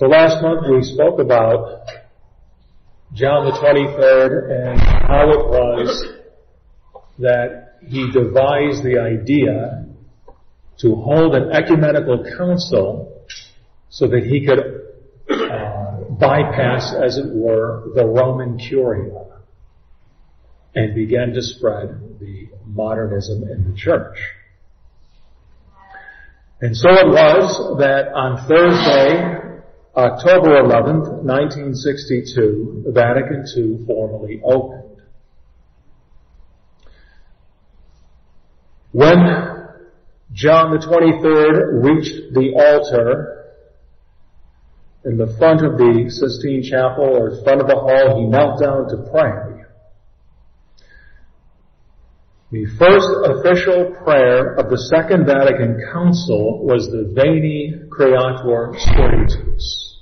So last month we spoke about John the 23rd and how it was that he devised the idea to hold an ecumenical council so that he could uh, bypass, as it were, the Roman Curia and begin to spread the modernism in the church. And so it was that on Thursday, October 11, 1962, Vatican II formally opened. When John the 23rd reached the altar in the front of the Sistine Chapel or front of the hall, he knelt down to pray. The first official prayer of the Second Vatican Council was the Veni Creator Spiritus.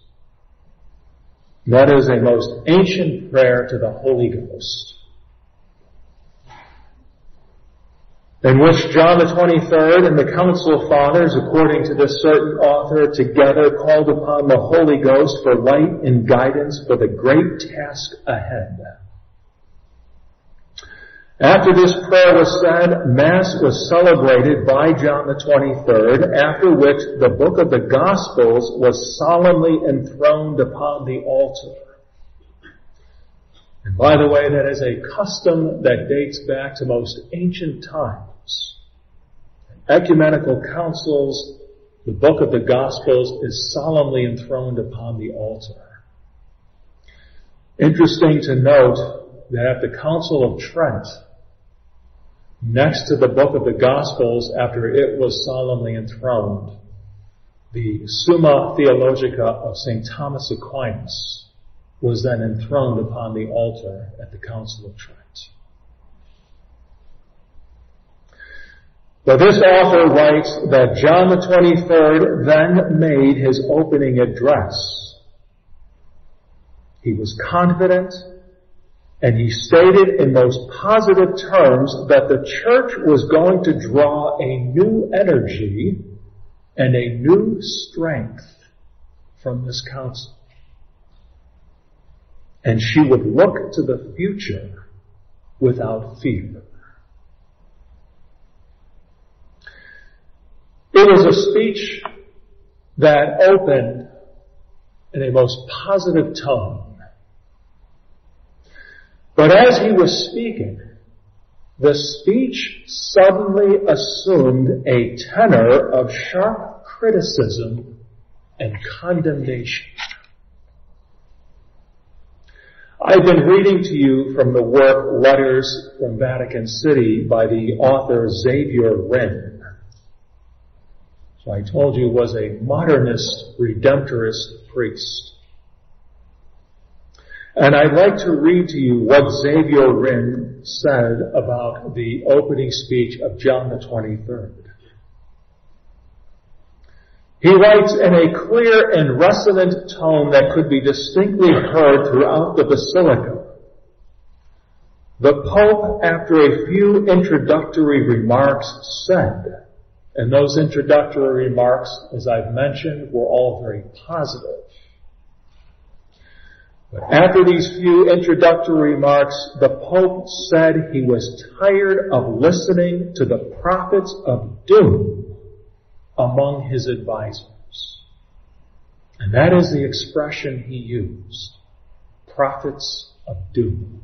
That is a most ancient prayer to the Holy Ghost. In which John the 23rd and the Council Fathers, according to this certain author, together called upon the Holy Ghost for light and guidance for the great task ahead. After this prayer was said, Mass was celebrated by John the 23rd, after which the book of the Gospels was solemnly enthroned upon the altar. And by the way, that is a custom that dates back to most ancient times. ecumenical councils, the book of the Gospels is solemnly enthroned upon the altar. Interesting to note that at the Council of Trent, next to the book of the Gospels after it was solemnly enthroned, the Summa Theologica of St. Thomas Aquinas was then enthroned upon the altar at the Council of Trent. But this author writes that John the 23rd then made his opening address. He was confident and he stated in most positive terms that the church was going to draw a new energy and a new strength from this council. And she would look to the future without fear. It was a speech that opened in a most positive tone but as he was speaking, the speech suddenly assumed a tenor of sharp criticism and condemnation. I've been reading to you from the work Letters from Vatican City by the author Xavier Rynne. So I told you was a modernist redemptorist priest. And I'd like to read to you what Xavier Rynne said about the opening speech of John the 23rd. He writes in a clear and resonant tone that could be distinctly heard throughout the basilica. The Pope, after a few introductory remarks, said, and those introductory remarks, as I've mentioned, were all very positive. After these few introductory remarks, the Pope said he was tired of listening to the prophets of doom among his advisors. And that is the expression he used. Prophets of doom.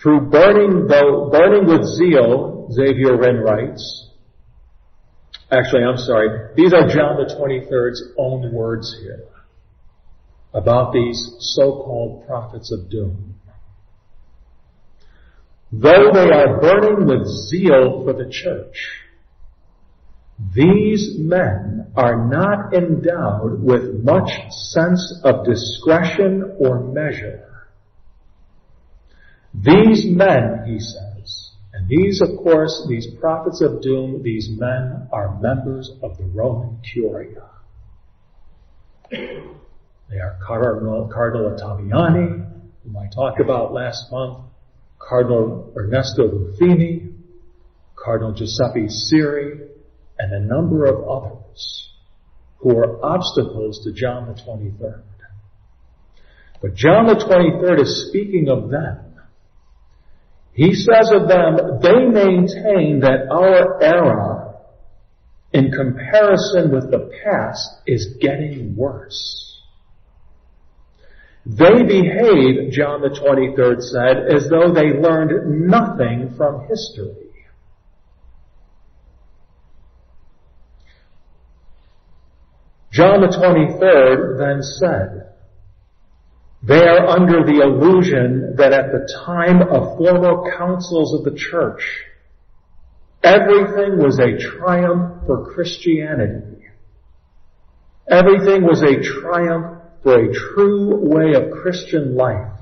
Through burning, though, burning with zeal, Xavier Rynne writes, actually, I'm sorry, these are John the 23rd's own words here about these so-called prophets of doom. Though they are burning with zeal for the church, these men are not endowed with much sense of discretion or measure. These men, he says, and these, of course, these prophets of doom, these men are members of the Roman Curia. They are Cardinal, Cardinal Ottaviani, whom I talked about last month, Cardinal Ernesto Ruffini, Cardinal Giuseppe Siri, and a number of others. who are obstacles to John the 23rd. But John the 23rd is speaking of them. He says of them, they maintain that our era, in comparison with the past, is getting worse. They behave, John the 23rd said, as though they learned nothing from history. John the 23rd then said, they are under the illusion that at the time of former councils of the church, everything was a triumph for Christianity. Everything was a triumph for a true way of Christian life.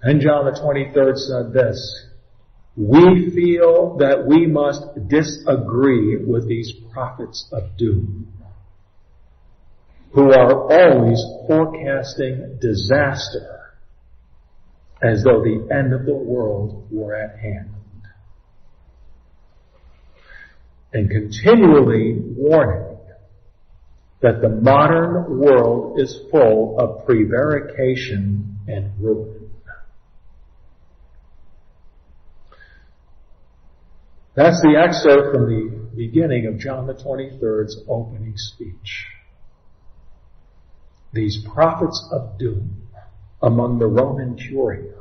And John the 23rd said this, we feel that we must disagree with these prophets of doom who are always forecasting disaster as though the end of the world were at hand. And continually warning that the modern world is full of prevarication and ruin. That's the excerpt from the beginning of John the 23rd's opening speech. These prophets of doom among the Roman curia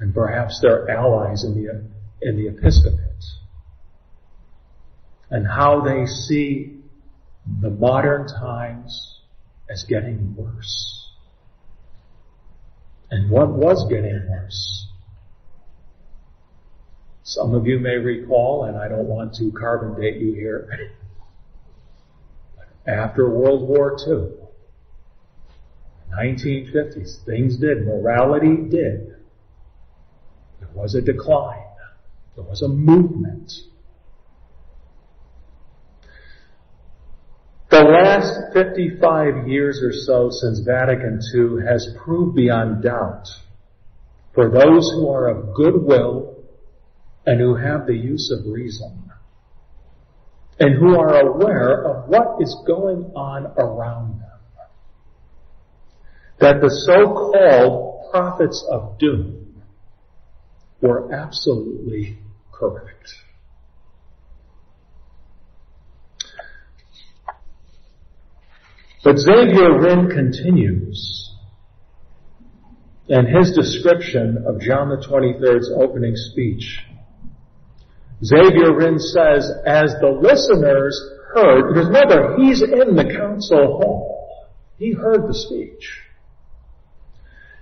and perhaps their allies in the, in the episcopate and how they see the modern times as getting worse. And what was getting worse? Some of you may recall, and I don't want to carbon date you here, after World War II, 1950s, things did, morality did. There was a decline. There was a movement. The last 55 years or so since Vatican II has proved beyond doubt for those who are of good will and who have the use of reason and who are aware of what is going on around them. That the so-called prophets of doom were absolutely correct. But Xavier Rynne continues in his description of John the 23rd's opening speech. Xavier Rynne says, as the listeners heard, because remember, he's in the council hall. He heard the speech.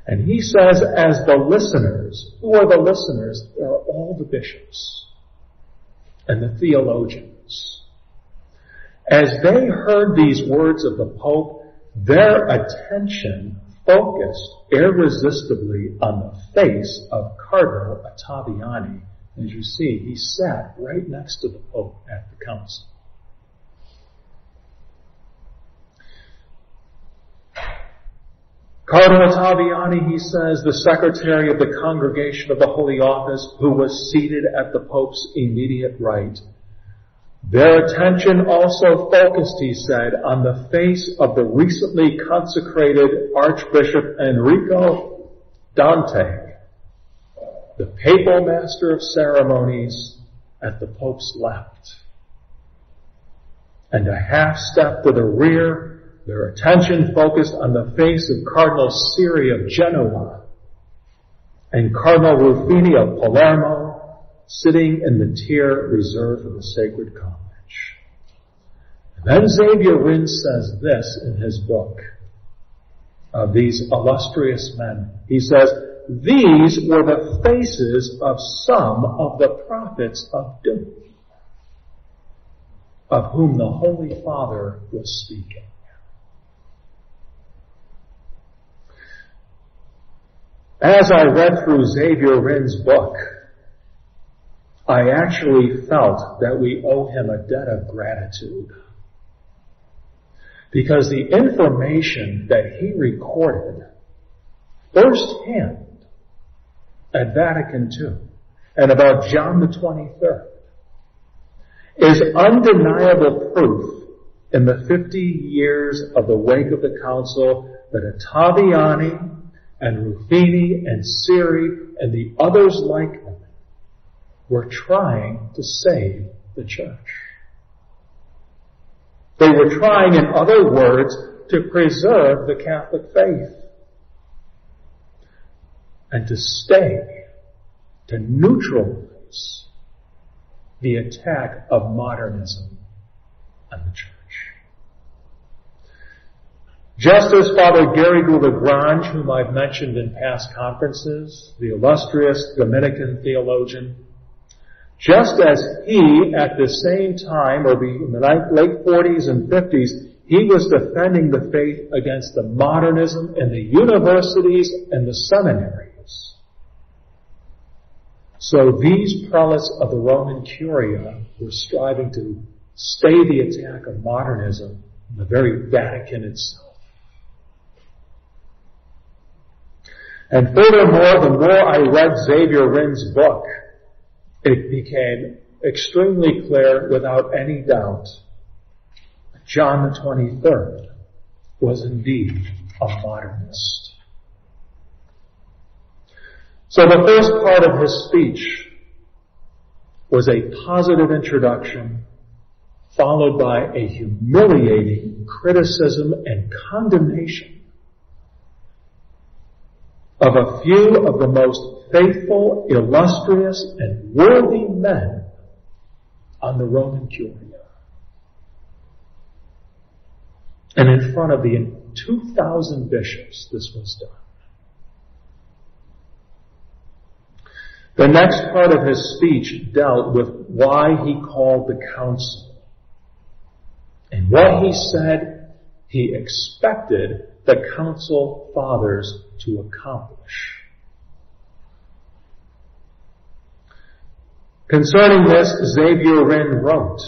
And he says, as the listeners, who are the listeners? They are all the bishops and the theologians. As they heard these words of the Pope, their attention focused irresistibly on the face of Cardinal Ottaviani. As you see, he sat right next to the Pope at the council. Cardinal Ottaviani, he says, the secretary of the Congregation of the Holy Office, who was seated at the Pope's immediate right, their attention also focused, he said, on the face of the recently consecrated Archbishop Enrico Dante, the papal master of ceremonies at the Pope's left. And a half step to the rear, their attention focused on the face of Cardinal Siri of Genoa and Cardinal Ruffini of Palermo sitting in the tier reserved for the sacred college. And then Xavier Rynne says this in his book of these illustrious men. He says, these were the faces of some of the prophets of doom, of whom the Holy Father was speaking. As I read through Xavier Rynne's book, I actually felt that we owe him a debt of gratitude. Because the information that he recorded firsthand at Vatican II and about John the 23rd is undeniable proof in the 50 years of the wake of the council that Ottaviani and Ruffini and Siri and the others like them were trying to save the church. They were trying, in other words, to preserve the Catholic faith and to stay, to neutralize the attack of modernism on the church. Just as Father Garrigou Lagrange, whom I've mentioned in past conferences, the illustrious Dominican theologian, just as he, at the same time, or in the late 40s and 50s, he was defending the faith against the modernism in the universities and the seminaries. So these prelates of the Roman Curia were striving to stay the attack of modernism in the very Vatican itself. And furthermore, the more I read Xavier Rynne's book, it became extremely clear without any doubt John the 23rd was indeed a modernist. So the first part of his speech was a positive introduction followed by a humiliating criticism and condemnation of a few of the most faithful, illustrious, and worthy men on the Roman Curia. And in front of the 2,000 bishops, this was done. The next part of his speech dealt with why he called the council. And what he said he expected the council fathers to accomplish. Concerning this, Xavier Rynne wrote,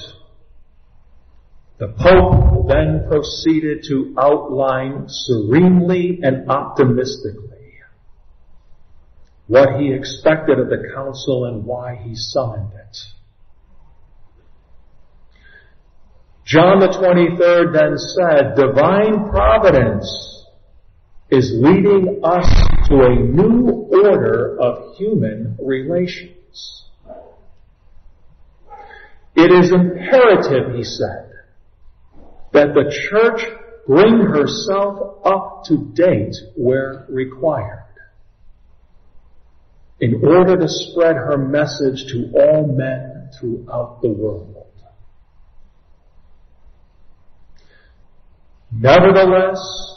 the Pope then proceeded to outline serenely and optimistically what he expected of the council and why he summoned it. John the 23rd then said, divine providence is leading us to a new order of human relations. It is imperative, he said, that the church bring herself up to date where required in order to spread her message to all men throughout the world. Nevertheless,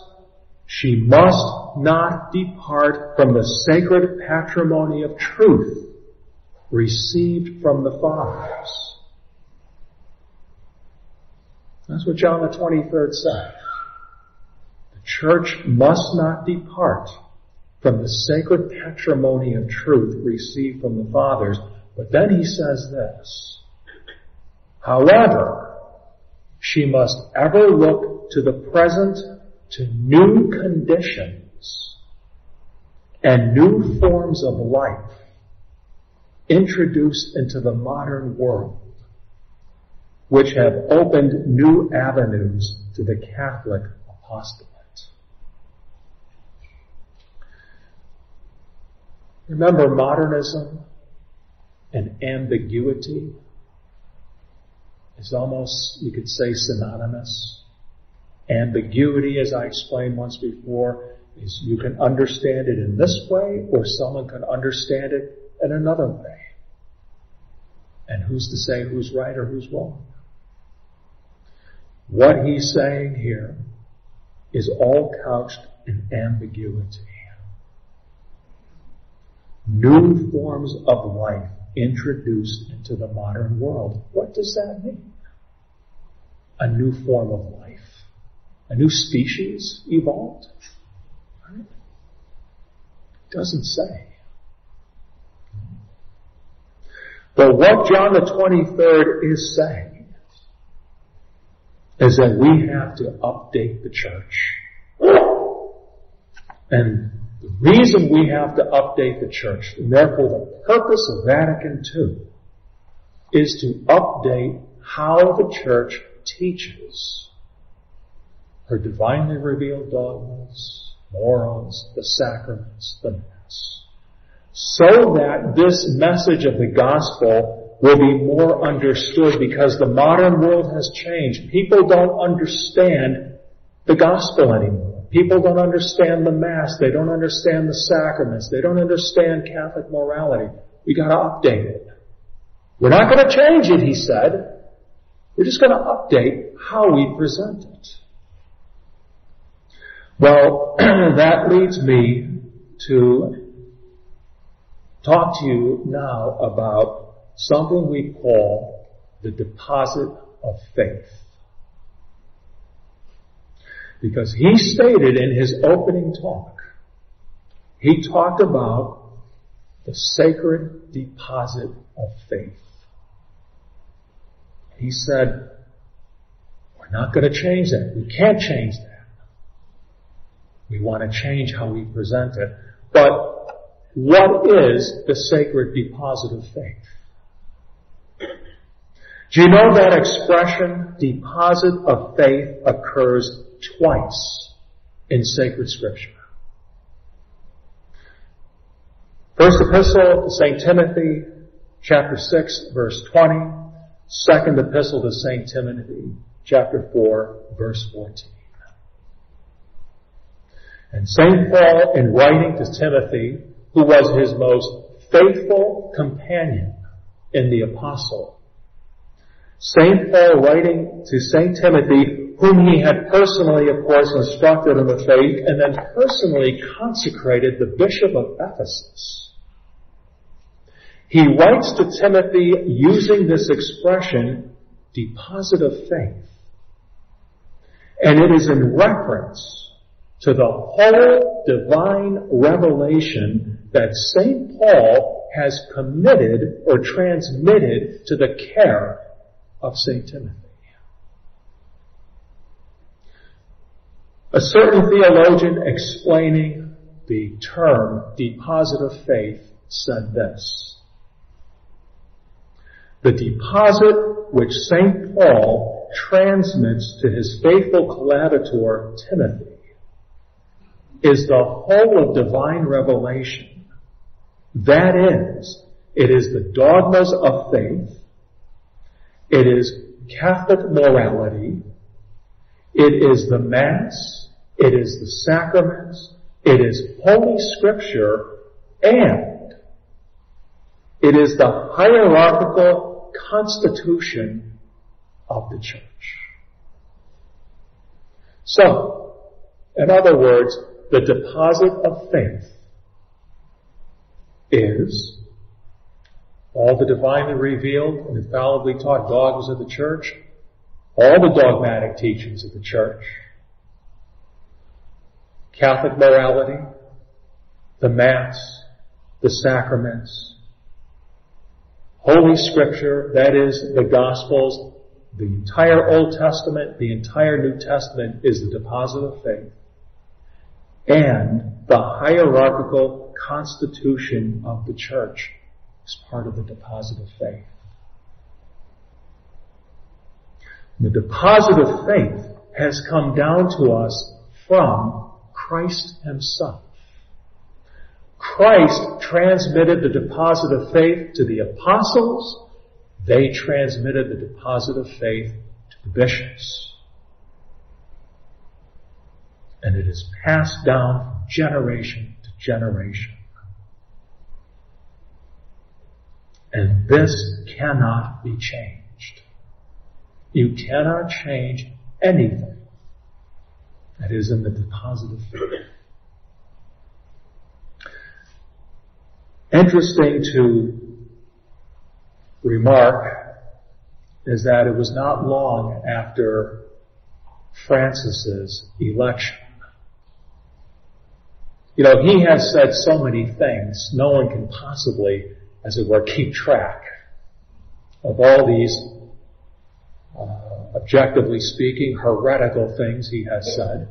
she must not depart from the sacred patrimony of truth received from the fathers. That's what John the 23rd said. The church must not depart from the sacred patrimony of truth received from the fathers. But then he says this. However, she must ever look to the present to new conditions and new forms of life introduced into the modern world which have opened new avenues to the Catholic apostolate. Remember modernism and ambiguity is almost, you could say, synonymous. Ambiguity, as I explained once before, is you can understand it in this way or someone can understand it in another way. And who's to say who's right or who's wrong? What he's saying here is all couched in ambiguity. New forms of life introduced into the modern world. What does that mean? A new form of life. A new species evolved? Right? Doesn't say. But what John the 23rd is saying is that we have to update the church. And the reason we have to update the church, and therefore the purpose of Vatican II, is to update how the church teaches her divinely revealed dogmas, morals, the sacraments, the Mass, so that this message of the gospel will be more understood because the modern world has changed. People don't understand the gospel anymore. People don't understand the Mass. They don't understand the sacraments. They don't understand Catholic morality. We gotta update it. We're not gonna change it, he said. We're just gonna update how we present it. Well, that leads me to talk to you now about something we call the deposit of faith. Because he stated in his opening talk, he talked about the sacred deposit of faith. He said, we're not going to change that. We can't change that. We want to change how we present it. But what is the sacred deposit of faith? Do you know that expression, deposit of faith, occurs twice in sacred scripture? First epistle to St. Timothy, chapter 6, verse 20. Second epistle to St. Timothy, chapter 4, verse 14. And St. Paul, in writing to Timothy, who was his most faithful companion in the apostle, St. Paul writing to St. Timothy, whom he had personally, of course, instructed in the faith and then personally consecrated the bishop of Ephesus. He writes to Timothy using this expression, deposit of faith. And it is in reference to the whole divine revelation that St. Paul has committed or transmitted to the care of St. Timothy. A certain theologian explaining the term deposit of faith said this. The deposit which St. Paul transmits to his faithful collaborator Timothy is the whole of divine revelation. That is, it is the dogmas of faith, it is Catholic morality, it is the Mass, it is the sacraments, it is Holy Scripture, and it is the hierarchical constitution of the Church. So, in other words, the deposit of faith is all the divinely revealed and infallibly taught dogmas of the church, all the dogmatic teachings of the church, Catholic morality, the Mass, the sacraments, Holy Scripture, that is the Gospels, the entire Old Testament, the entire New Testament is the deposit of faith and the hierarchical constitution of the church is part of the deposit of faith. The deposit of faith has come down to us from Christ himself. Christ transmitted the deposit of faith to the apostles. They transmitted the deposit of faith to the bishops and it is passed down generation to generation. And this cannot be changed. You cannot change anything that is in the deposit of faith. Interesting to remark is that it was not long after Francis's election you know, he has said so many things, no one can possibly, as it were, keep track of all these, uh, objectively speaking, heretical things he has said.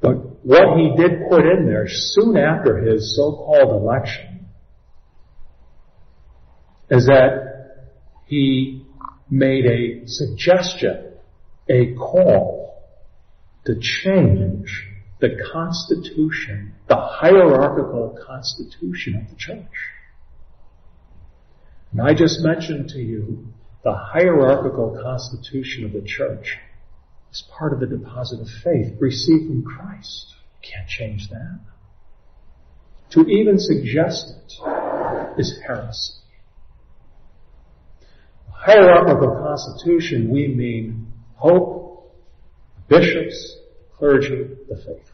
But what he did put in there soon after his so-called election is that he made a suggestion, a call to change the constitution, the hierarchical constitution of the church. And I just mentioned to you the hierarchical constitution of the church is part of the deposit of faith received from Christ. Can't change that. To even suggest it is heresy. Hierarchical constitution, we mean pope, bishops, clergy, the faithful.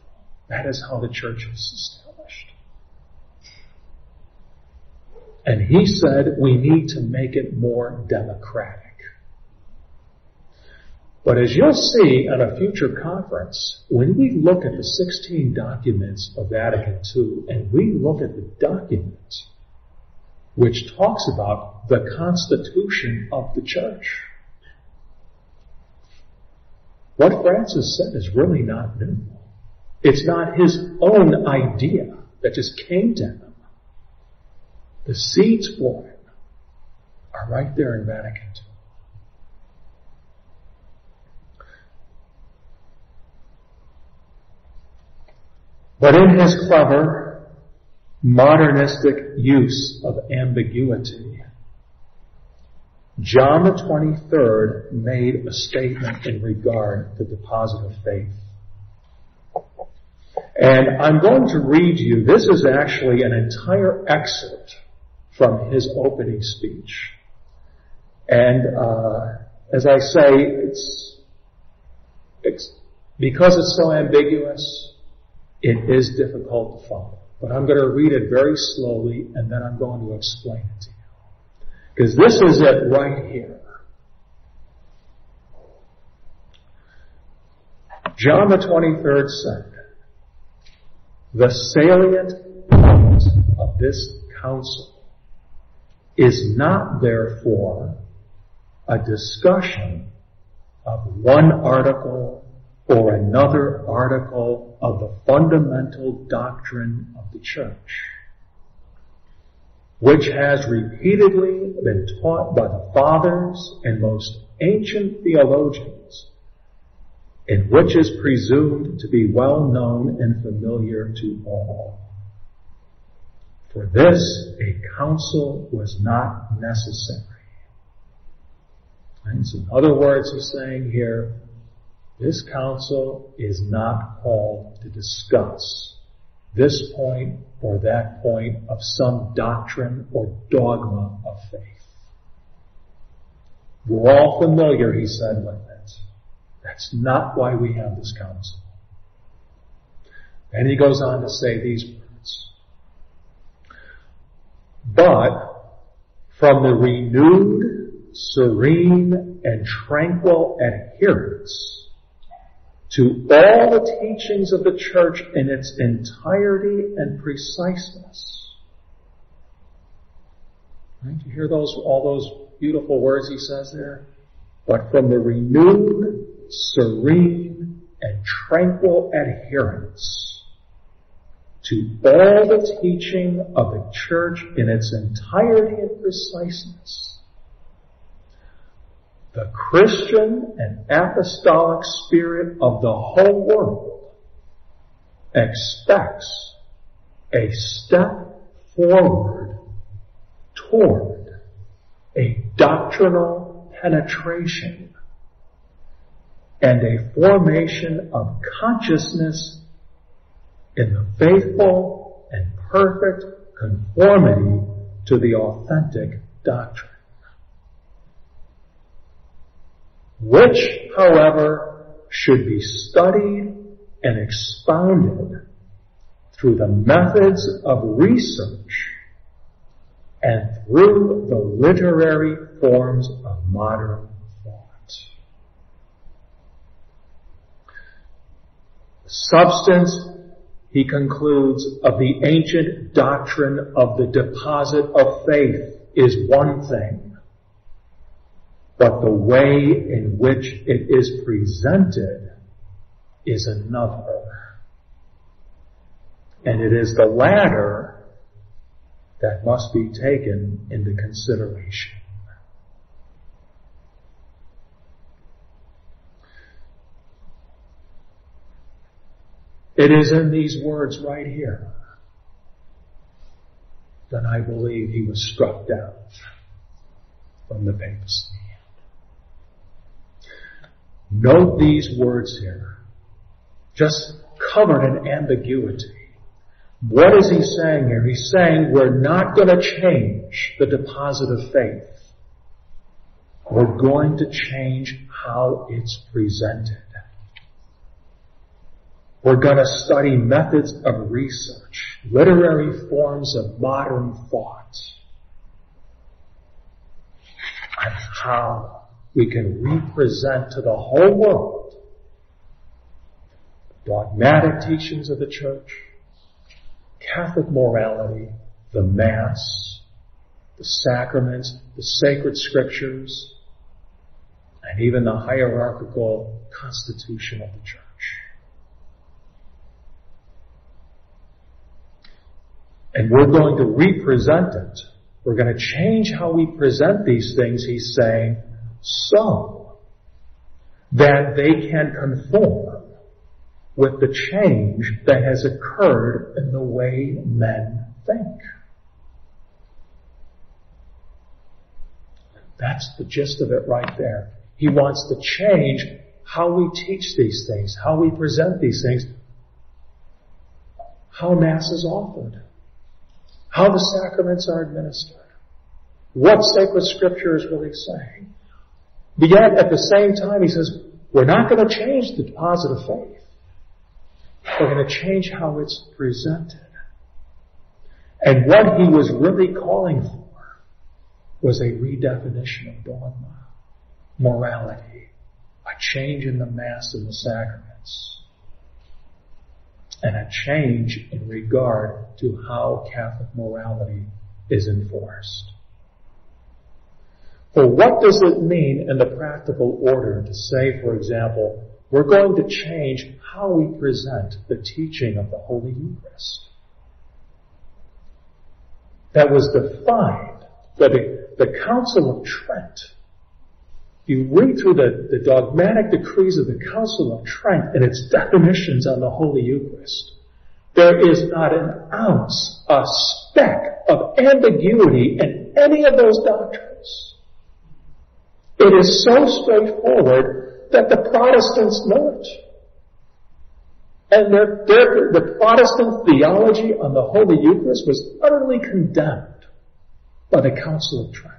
That is how the church is established. And he said we need to make it more democratic. But as you'll see at a future conference, when we look at the 16 documents of Vatican II and we look at the document which talks about the constitution of the church, what Francis said is really not new. It's not his own idea that just came to him. The seeds for it are right there in Vatican II. But in his clever, modernistic use of ambiguity, John the 23rd made a statement in regard to the deposit of faith. And I'm going to read you, this is actually an entire excerpt from his opening speech. And uh, as I say, it's, it's because it's so ambiguous, it is difficult to follow. But I'm going to read it very slowly and then I'm going to explain it to you. Because this is it right here. John the 23rd said, the salient point of this council is not therefore a discussion of one article or another article of the fundamental doctrine of the church, which has repeatedly been taught by the fathers and most ancient theologians, and which is presumed to be well known and familiar to all. For this, a council was not necessary. And so in other words, he's saying here, this council is not called to discuss this point or that point of some doctrine or dogma of faith. We're all familiar, he said, with it. That's not why we have this council. And he goes on to say these words. But from the renewed, serene, and tranquil adherence to all the teachings of the church in its entirety and preciseness. Right? You hear those, all those beautiful words he says there? But from the renewed, serene, and tranquil adherence to all the teaching of the church in its entirety and preciseness. The Christian and apostolic spirit of the whole world expects a step forward toward a doctrinal penetration and a formation of consciousness in the faithful and perfect conformity to the authentic doctrine. which, however, should be studied and expounded through the methods of research and through the literary forms of modern thought. The substance, he concludes, of the ancient doctrine of the deposit of faith is one thing but the way in which it is presented is another. And it is the latter that must be taken into consideration. It is in these words right here. Then I believe he was struck down from the papacy. Note these words here. Just covered in ambiguity. What is he saying here? He's saying we're not going to change the deposit of faith. We're going to change how it's presented. We're going to study methods of research, literary forms of modern thought, and how we can represent to the whole world dogmatic teachings of the church, Catholic morality, the Mass, the sacraments, the sacred scriptures, and even the hierarchical constitution of the church. And we're going to represent it. We're going to change how we present these things, he's saying, so that they can conform with the change that has occurred in the way men think. That's the gist of it right there. He wants to change how we teach these things, how we present these things, how Mass is offered, how the sacraments are administered, what sacred scripture is really saying. But yet, at the same time, he says, we're not going to change the deposit of faith. We're going to change how it's presented. And what he was really calling for was a redefinition of dogma, morality, a change in the Mass and the sacraments, and a change in regard to how Catholic morality is enforced. For what does it mean in the practical order to say, for example, we're going to change how we present the teaching of the Holy Eucharist? That was defined by the, the Council of Trent. You read through the, dogmatic decrees of the Council of Trent and its definitions on the Holy Eucharist. There is not an ounce, a speck of ambiguity in any of those doctrines. It is so straightforward that the Protestants know it. And their, their, the Protestant theology on the Holy Eucharist was utterly condemned by the Council of Trent.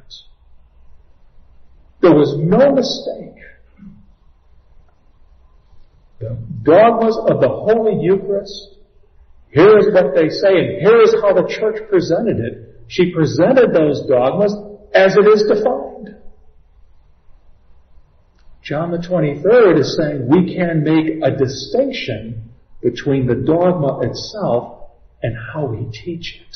There was no mistake. The dogmas of the Holy Eucharist, here is what they say, and here is how the church presented it. She presented those dogmas as it is defined. John the 23rd is saying we can make a distinction between the dogma itself and how we teach it.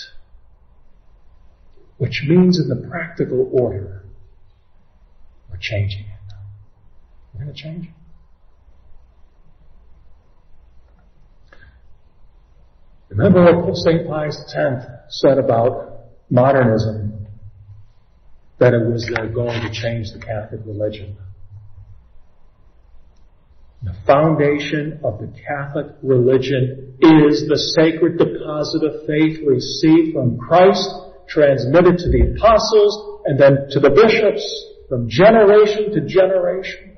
Which means in the practical order, changing it. We're going to change it. Remember what St. Pius X said about modernism? That it was uh, going to change the Catholic religion. The foundation of the Catholic religion is the sacred deposit of faith received from Christ, transmitted to the apostles, and then to the bishops from generation to generation.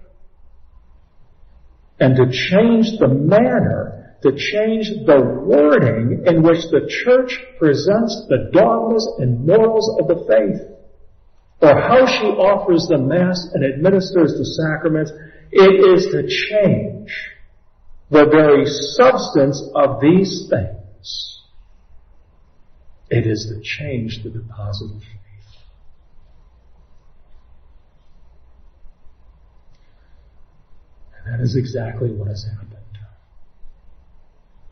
And to change the manner, to change the wording in which the church presents the dogmas and morals of the faith, or how she offers the Mass and administers the sacraments, it is to change the very substance of these things. It is to change the deposit of faith. That is exactly what has happened.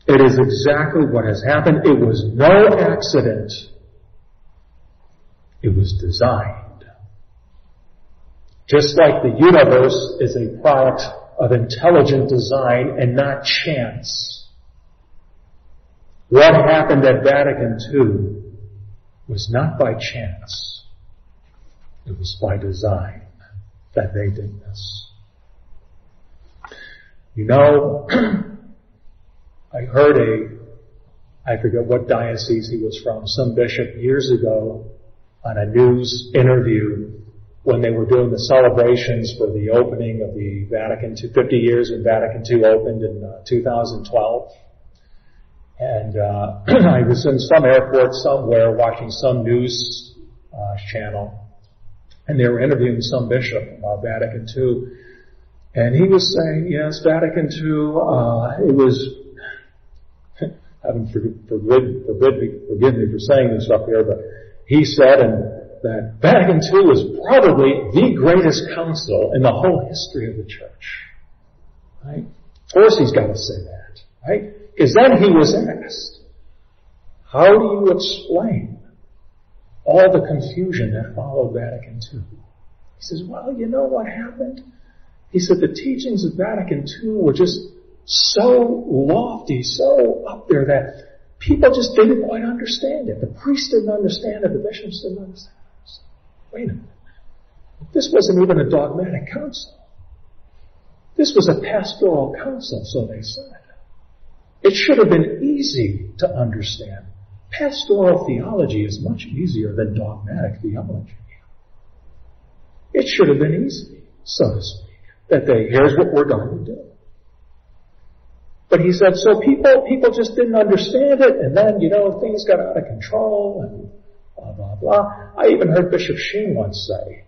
It is exactly what has happened. It was no accident. It was designed. Just like the universe is a product of intelligent design and not chance. What happened at Vatican II was not by chance. It was by design that they did this. You know, I heard a, I forget what diocese he was from, some bishop years ago on a news interview when they were doing the celebrations for the opening of the Vatican II, 50 years when Vatican II opened in uh, 2012. And uh, I was in some airport somewhere watching some news uh, channel, and they were interviewing some bishop about Vatican II, and he was saying, yes, Vatican II, uh, it was heaven forbid, forbid, forbid, forgive me for saying this up here, but he said and that Vatican II is probably the greatest council in the whole history of the church. Right? Of course he's got to say that, right? Because then he was asked, how do you explain all the confusion that followed Vatican II? He says, well, you know what happened? He said the teachings of Vatican II were just so lofty, so up there that people just didn't quite understand it. The priests didn't understand it. The bishops didn't understand it. Wait a minute. This wasn't even a dogmatic council. This was a pastoral council, so they said. It should have been easy to understand. Pastoral theology is much easier than dogmatic theology. It should have been easy, so to speak, that they, here's what we're going to do. But he said, so people, people just didn't understand it, and then, you know, things got out of control, and blah, blah, blah. I even heard Bishop Sheen once say,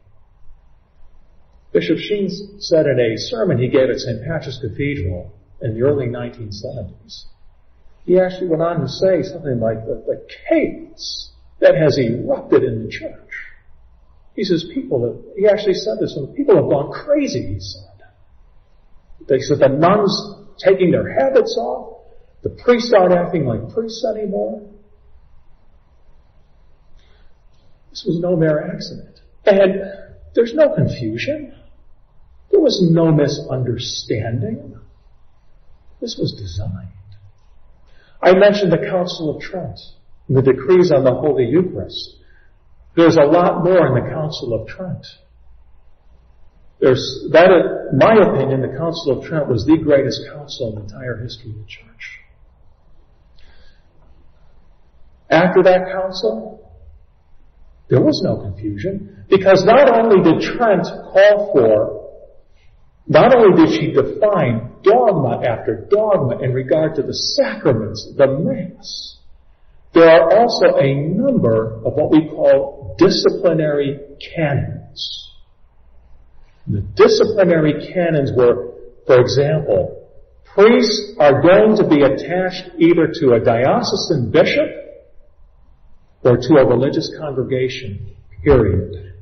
Bishop Sheen said in a sermon he gave at St. Patrick's Cathedral in the early 1970s, he actually went on to say something like the, the chaos that has erupted in the church. He says people have, he actually said this, people have gone crazy, he said. They said the nuns taking their habits off. The priests aren't acting like priests anymore. This was no mere accident. And there's no confusion. There was no misunderstanding. This was designed. I mentioned the Council of Trent and the decrees on the Holy Eucharist. There's a lot more in the Council of Trent. There's that, in my opinion, the Council of Trent was the greatest council in the entire history of the church. After that council, there was no confusion because not only did Trent call for, not only did she define dogma after dogma in regard to the sacraments, the Mass, there are also a number of what we call disciplinary canons the disciplinary canons were, for example, priests are going to be attached either to a diocesan bishop or to a religious congregation, period.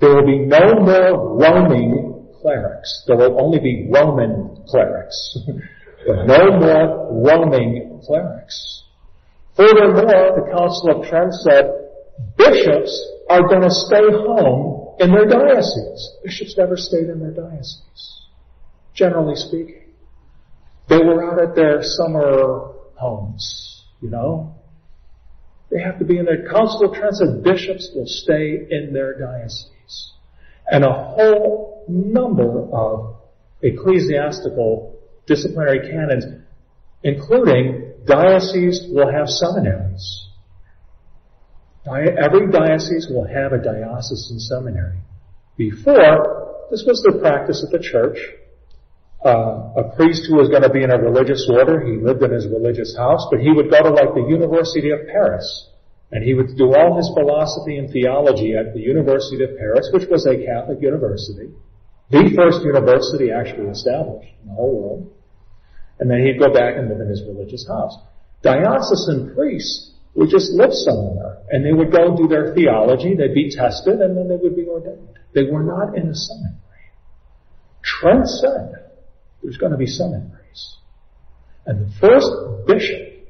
There will be no more roaming clerics. There will only be Roman clerics. no more roaming clerics. Furthermore, the Council of Trent said bishops are going to stay home in their dioceses. Bishops never stayed in their dioceses, generally speaking. They were out at their summer homes, you know. They have to be in their council of Trent said bishops will stay in their diocese. And a whole number of ecclesiastical disciplinary canons, including dioceses will have seminaries. Every diocese will have a diocesan seminary. Before, this was the practice of the church. Uh, a priest who was going to be in a religious order, he lived in his religious house, but he would go to like the University of Paris, and he would do all his philosophy and theology at the University of Paris, which was a Catholic university, the first university actually established in the whole world. And then he'd go back and live in his religious house. Diocesan priests would just live somewhere. And they would go and do their theology, they'd be tested, and then they would be ordained. They were not in a seminary. Trent said there's going to be seminaries. And the first bishop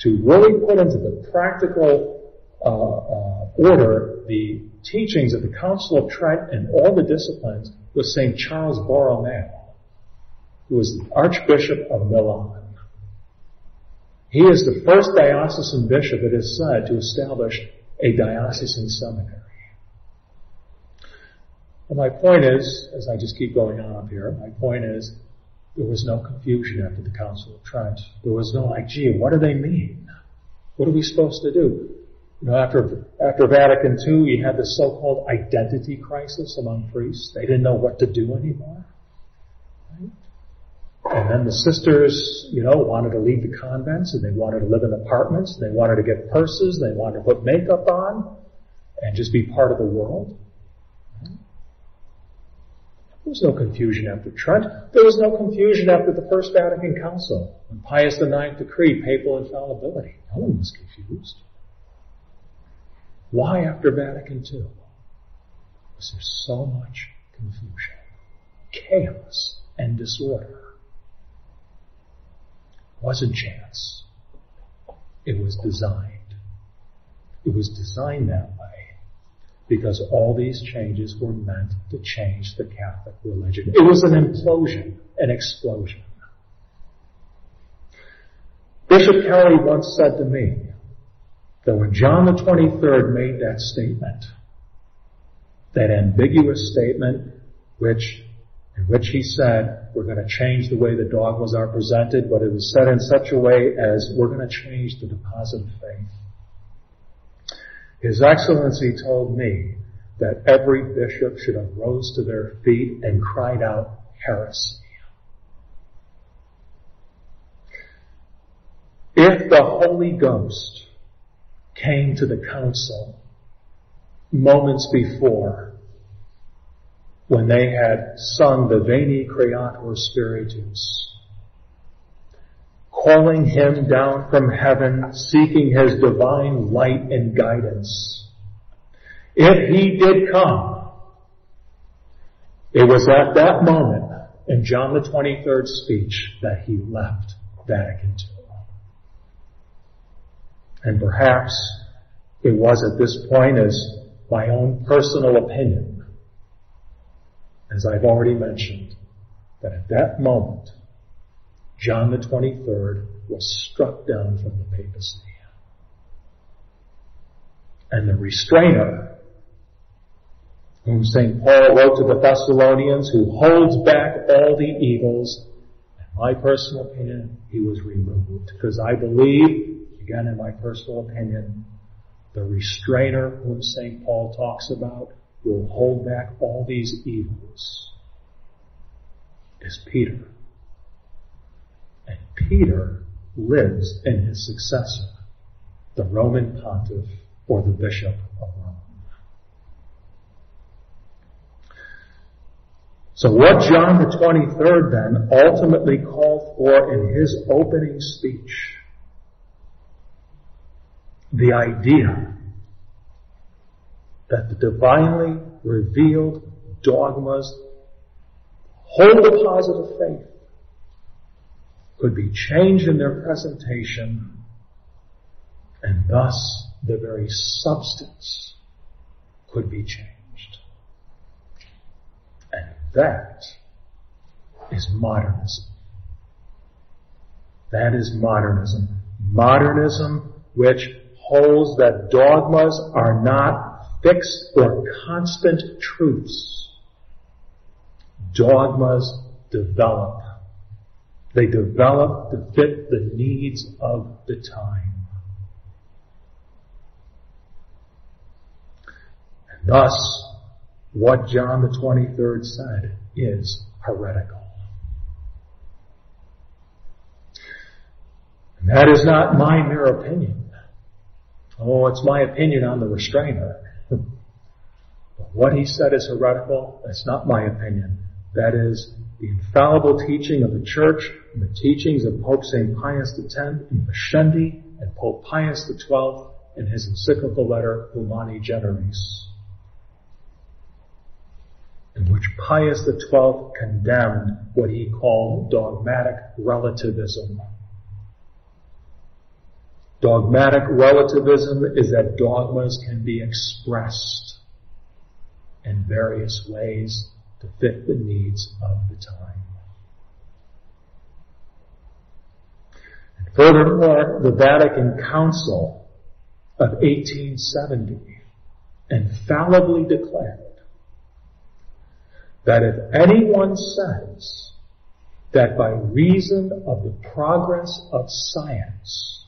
to really put into the practical uh, uh, order the teachings of the Council of Trent and all the disciplines was St. Charles Borromeo, who was the Archbishop of Milan. He is the first diocesan bishop, it is said, to establish a diocesan seminary. And my point is, as I just keep going on up here, my point is, There was no confusion after the Council of Trent. There was no like, gee, what do they mean? What are we supposed to do? You know, after, after Vatican II, you had the so-called identity crisis among priests. They didn't know what to do anymore. And then the sisters, you know, wanted to leave the convents and they wanted to live in apartments. They wanted to get purses. They wanted to put makeup on and just be part of the world. There was no confusion after Trent. There was no confusion after the First Vatican Council. When Pius IX decreed papal infallibility. No one was confused. Why after Vatican II was there so much confusion, chaos, and disorder? Wasn't chance. It was designed. It was designed that way because all these changes were meant to change the Catholic religion. It was an implosion, an explosion. Bishop Kelly once said to me that when John the 23rd made that statement, that ambiguous statement which in which he said, we're going to change the way the dogmas are presented, but it was said in such a way as we're going to change the deposit of faith. His Excellency told me that every bishop should have rose to their feet and cried out heresy. If the Holy Ghost came to the council moments before when they had sung the Veni Creator Spiritus, calling him down from heaven, seeking his divine light and guidance. If he did come, it was at that moment in John the 23rd speech that he left Vatican II. And perhaps it was at this point as my own personal opinion, as I've already mentioned, that at that moment John the 23rd was struck down from the papacy. And the restrainer, whom St. Paul wrote to the Thessalonians, who holds back all the evils, in my personal opinion, he was removed. Because I believe, again in my personal opinion, the restrainer whom St. Paul talks about will hold back all these evils is Peter. And Peter lives in his successor, the Roman pontiff or the bishop of Rome. So what John the 23rd then ultimately called for in his opening speech, the idea that the divinely revealed dogmas hold the positive faith could be changed in their presentation and thus the very substance could be changed. And that is modernism. That is modernism. Modernism which holds that dogmas are not fixed or constant truths. Dogmas develop they develop to fit the needs of the time. And thus, what John the 23rd said is heretical. And that is not my mere opinion. Oh, it's my opinion on the restrainer. But what he said is heretical. That's not my opinion. That is the infallible teaching of the Church and the teachings of Pope St. Pius X in Pascendi and Pope Pius XII in his encyclical letter Humani Generis, in which Pius XII condemned what he called dogmatic relativism. Dogmatic relativism is that dogmas can be expressed in various ways to fit the needs of the time. And furthermore, the Vatican Council of 1870 infallibly declared that if anyone says that by reason of the progress of science,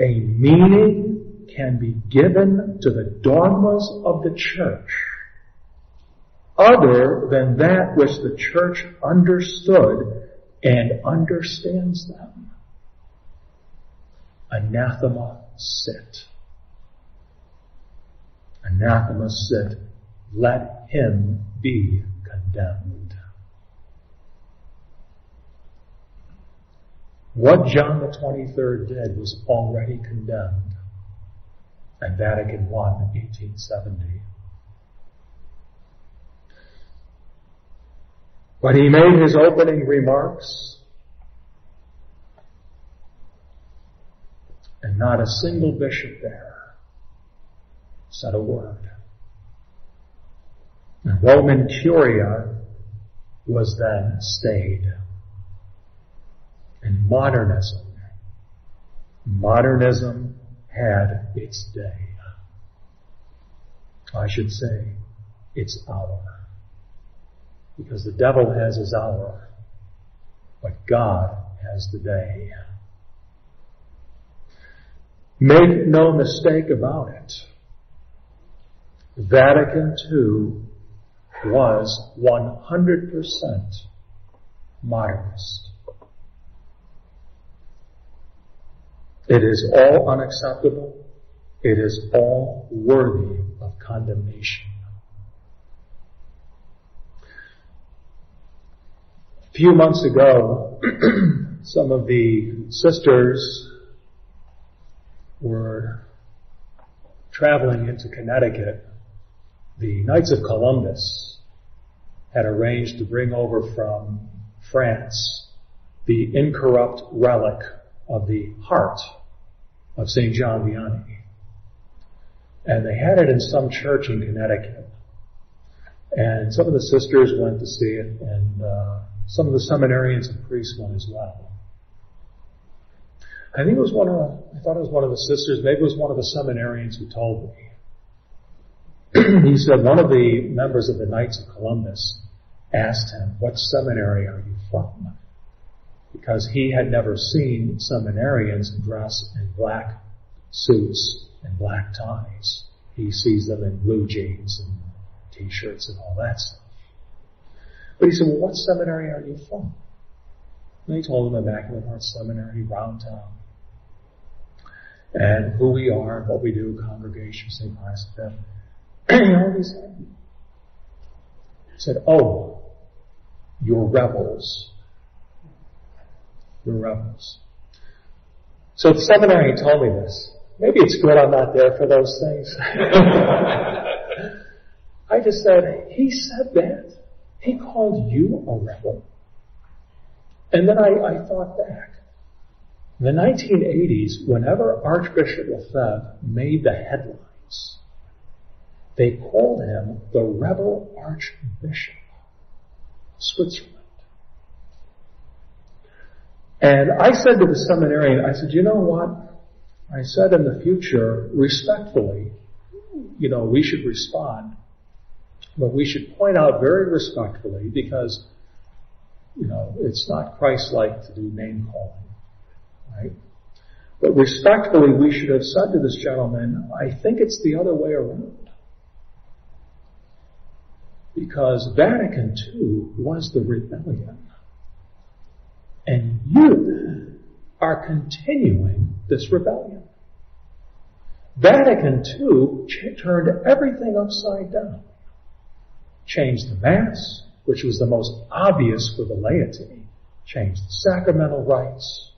a meaning can be given to the dogmas of the church other than that which the church understood and understands them. Anathema sit. Anathema sit. Let him be condemned. What John the 23rd did was already condemned at Vatican I, 1870. But he made his opening remarks, and not a single bishop there said a word. And Roman Curia was then stayed. And modernism, modernism had its day. I should say, its hour. Because the devil has his hour, but God has the day. Make no mistake about it. Vatican II was 100% modernist. It is all unacceptable. It is all worthy of condemnation. A few months ago, some of the sisters were traveling into Connecticut. The Knights of Columbus had arranged to bring over from France the incorrupt relic of the heart of St. John Vianney. And they had it in some church in Connecticut. And some of the sisters went to see it, and uh, some of the seminarians and priests went as well. I think it was one of, the, I thought it was one of the sisters, maybe it was one of the seminarians who told me. he said one of the members of the Knights of Columbus asked him, what seminary are you from? Because he had never seen seminarians dress in black suits and black ties. He sees them in blue jeans and t-shirts and all that stuff. But he said, well, what seminary are you from? And he told him Immaculate Heart Seminary, Round Top. And who we are, what we do, congregation, St. Pius V. And? He said, oh, you're rebels. You're rebels. So the seminary told me this. Maybe it's good I'm not there for those things. I just said, he said that. He called you a rebel. And then I, I thought back. In the 1980s, whenever Archbishop Lefebvre made the headlines, they called him the rebel archbishop of Switzerland. And I said to the seminarian, I said, you know what? I said in the future, respectfully, you know, we should respond but we should point out very respectfully because, you know, it's not Christ-like to do name calling, right? But respectfully, we should have said to this gentleman, I think it's the other way around. Because Vatican II was the rebellion. And you are continuing this rebellion. Vatican II turned everything upside down changed the Mass, which was the most obvious for the laity, changed the sacramental rites,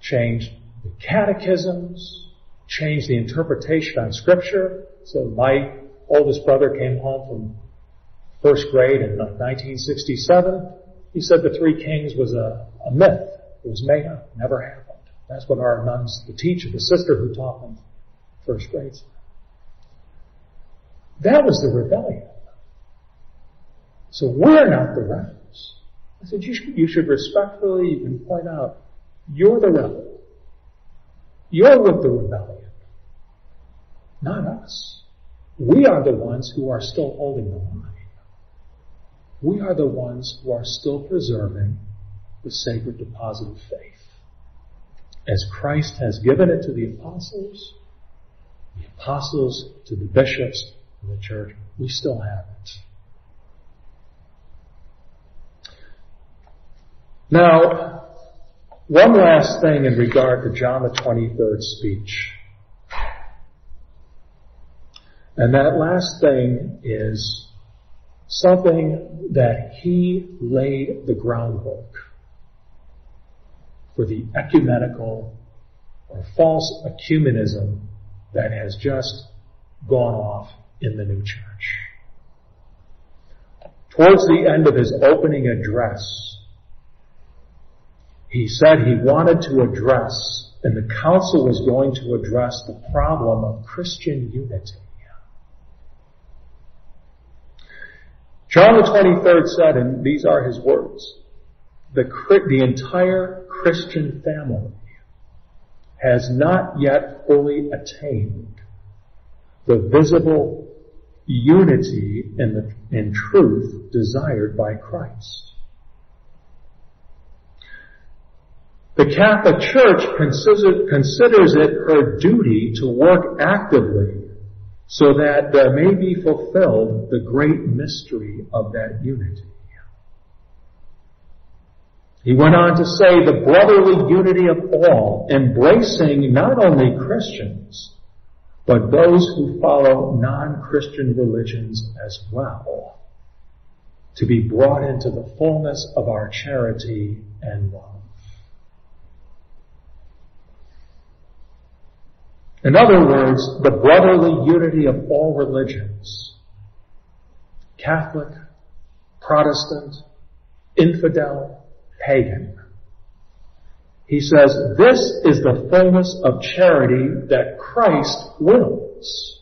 changed the catechisms, changed the interpretation on Scripture. So my oldest brother came home from first grade in 1967. He said the Three Kings was a, a myth. It was made up. Never happened. That's what our nuns, the teacher, the sister who taught them first grade. That was the rebellion. So we're not the rebels. I said, you should, you should respectfully, you can point out, you're the rebel. You're with the rebellion. Not us. We are the ones who are still holding the line. We are the ones who are still preserving the sacred deposit of faith. As Christ has given it to the apostles, the apostles to the bishops of the church, we still have it. Now, one last thing in regard to John the 23rd speech. And that last thing is something that he laid the groundwork for the ecumenical or false ecumenism that has just gone off in the new church. Towards the end of his opening address, he said he wanted to address, and the council was going to address the problem of Christian unity. John the 23rd said, and these are his words, the, the entire Christian family has not yet fully attained the visible unity in, the, in truth desired by Christ. The Catholic Church considers, considers it her duty to work actively so that there may be fulfilled the great mystery of that unity. He went on to say the brotherly unity of all, embracing not only Christians, but those who follow non-Christian religions as well, to be brought into the fullness of our charity and love. In other words, the brotherly unity of all religions. Catholic, Protestant, infidel, pagan. He says, this is the fullness of charity that Christ wills.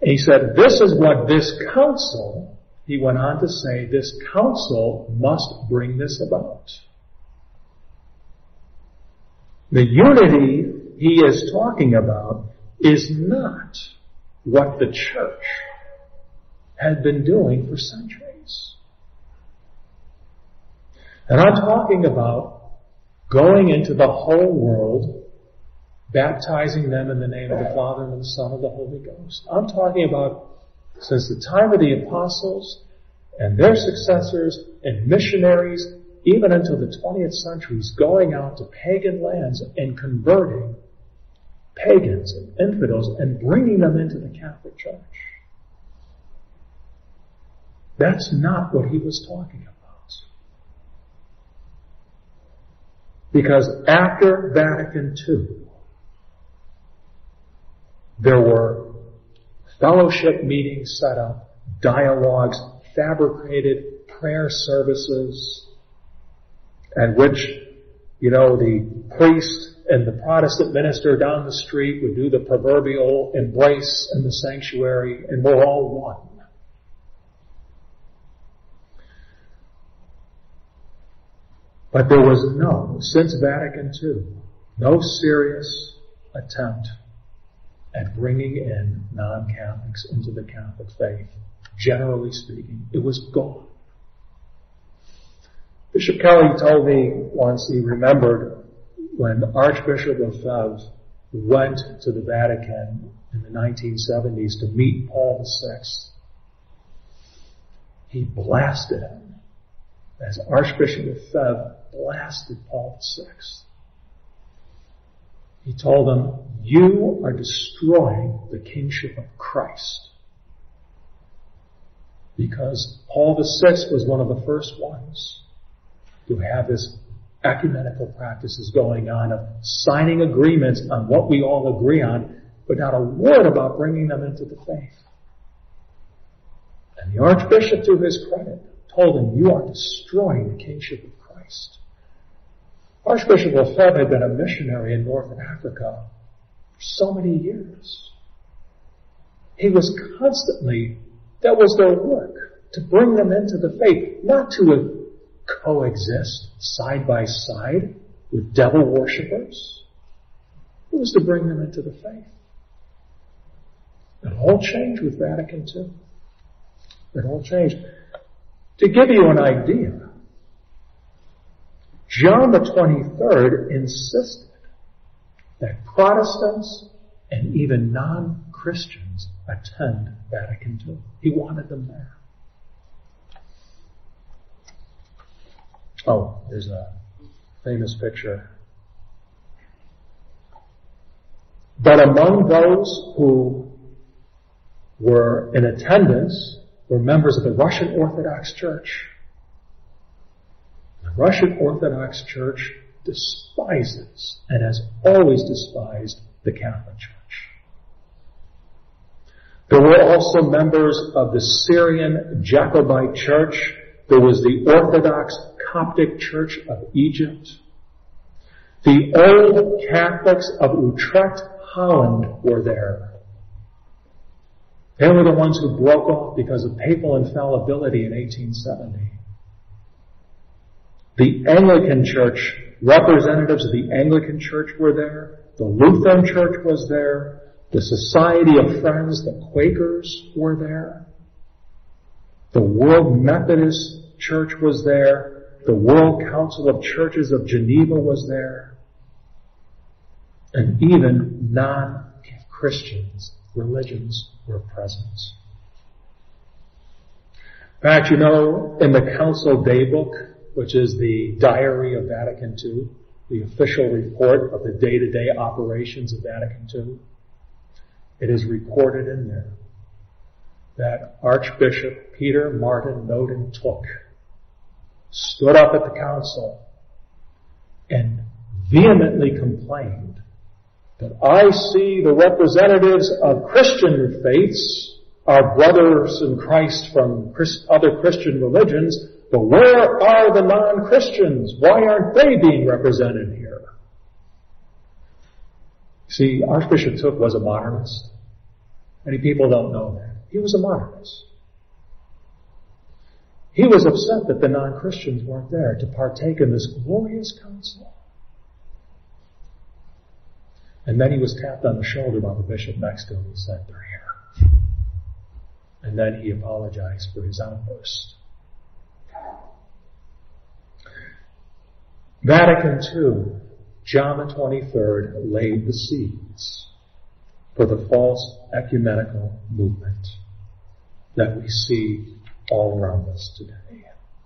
And he said, this is what this council, he went on to say, this council must bring this about. The unity he is talking about is not what the church had been doing for centuries. And I'm talking about going into the whole world, baptizing them in the name of the Father and the Son and the Holy Ghost. I'm talking about since the time of the apostles and their successors and missionaries, even until the 20th centuries, going out to pagan lands and converting pagans and infidels and bringing them into the Catholic Church. That's not what he was talking about. Because after Vatican II, there were fellowship meetings set up, dialogues, fabricated prayer services, at which, you know, the priest and the Protestant minister down the street would do the proverbial embrace in the sanctuary, and we're all one. But there was no, since Vatican II, no serious attempt at bringing in non-Catholics into the Catholic faith. Generally speaking, it was gone. Bishop Kelly told me once he remembered when Archbishop of Lefebvre went to the Vatican in the 1970s to meet Paul VI, he blasted him as Archbishop of Lefebvre blasted Paul VI. He told him, you are destroying the kingship of Christ. Because Paul VI was one of the first ones to have this ecumenical practices going on of signing agreements on what we all agree on, but not a word about bringing them into the faith. And the Archbishop, to his credit, told him, you are destroying the kingship of Christ. Archbishop Lefebvre had been a missionary in northern Africa for so many years. He was constantly, that was their work, to bring them into the faith, not to coexist side by side with devil worshippers. It was to bring them into the faith. It all changed with Vatican II. It all changed. To give you an idea, John the 23rd insisted that Protestants and even non-Christians attend Vatican II. He wanted them there. Oh, there's a famous picture. But among those who were in attendance were members of the Russian Orthodox Church. The Russian Orthodox Church despises and has always despised the Catholic Church. There were also members of the Syrian Jacobite Church. There was the Orthodox Coptic Church of Egypt. The old Catholics of Utrecht, Holland were there. They were the ones who broke off because of papal infallibility in 1870. The Anglican Church, representatives of the Anglican Church were there. The Lutheran Church was there. The Society of Friends, the Quakers were there. The World Methodist Church was there. The World Council of Churches of Geneva was there. And even non-Christians, religions were present. In fact, you know, in the Council Daybook, which is the diary of Vatican II, the official report of the day-to-day operations of Vatican II, it is recorded in there that Archbishop Peter Martin Ngo Dinh Thuc stood up at the council and vehemently complained that I see the representatives of Christian faiths, our brothers in Christ from other Christian religions, but where are the non-Christians? Why aren't they being represented here? See, Archbishop Thuc was a modernist. Many people don't know that. He was a modernist. He was upset that the non-Christians weren't there to partake in this glorious council. And then he was tapped on the shoulder by the bishop next to him and said, they're here. And then he apologized for his outburst. Vatican II, John the 23rd laid the seeds for the false ecumenical movement that we see all around us today.